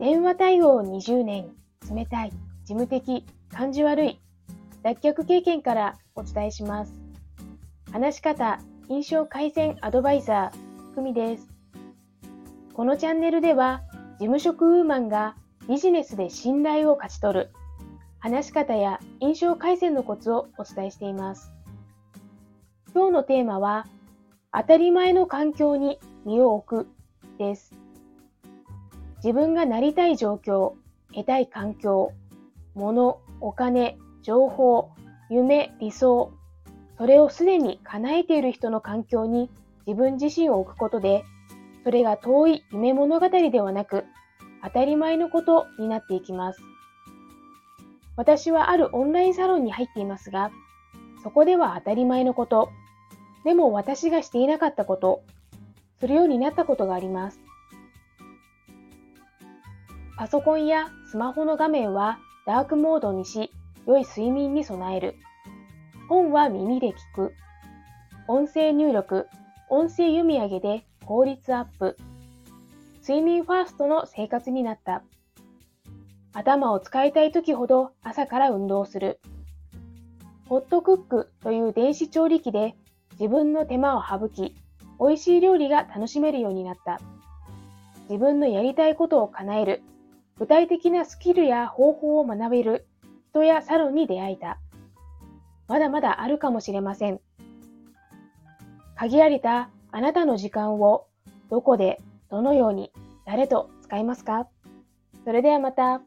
電話対応20年、冷たい、事務的、感じ悪い、脱却経験からお伝えします。話し方、印象改善アドバイザー、ふみです。このチャンネルでは、事務職ウーマンがビジネスで信頼を勝ち取る、話し方や印象改善のコツをお伝えしています。今日のテーマは、当たり前の環境に身を置くです。自分がなりたい状況、得たい環境、物、お金、情報、夢、理想、それをすでに叶えている人の環境に自分自身を置くことで、それが遠い夢物語ではなく、当たり前のことになっていきます。私はあるオンラインサロンに入っていますが、そこでは当たり前のこと、でも私がしていなかったこと、するようになったことがあります。パソコンやスマホの画面はダークモードにし、良い睡眠に備える。本は耳で聞く。音声入力、音声読み上げで効率アップ。睡眠ファーストの生活になった。頭を使いたい時ほど朝から運動する。ホットクックという電子調理器で自分の手間を省き、美味しい料理が楽しめるようになった。自分のやりたいことを叶える。具体的なスキルや方法を学べる人やサロンに出会えた。まだまだあるかもしれません。限られたあなたの時間をどこで、どのように、誰と使いますか？それではまた。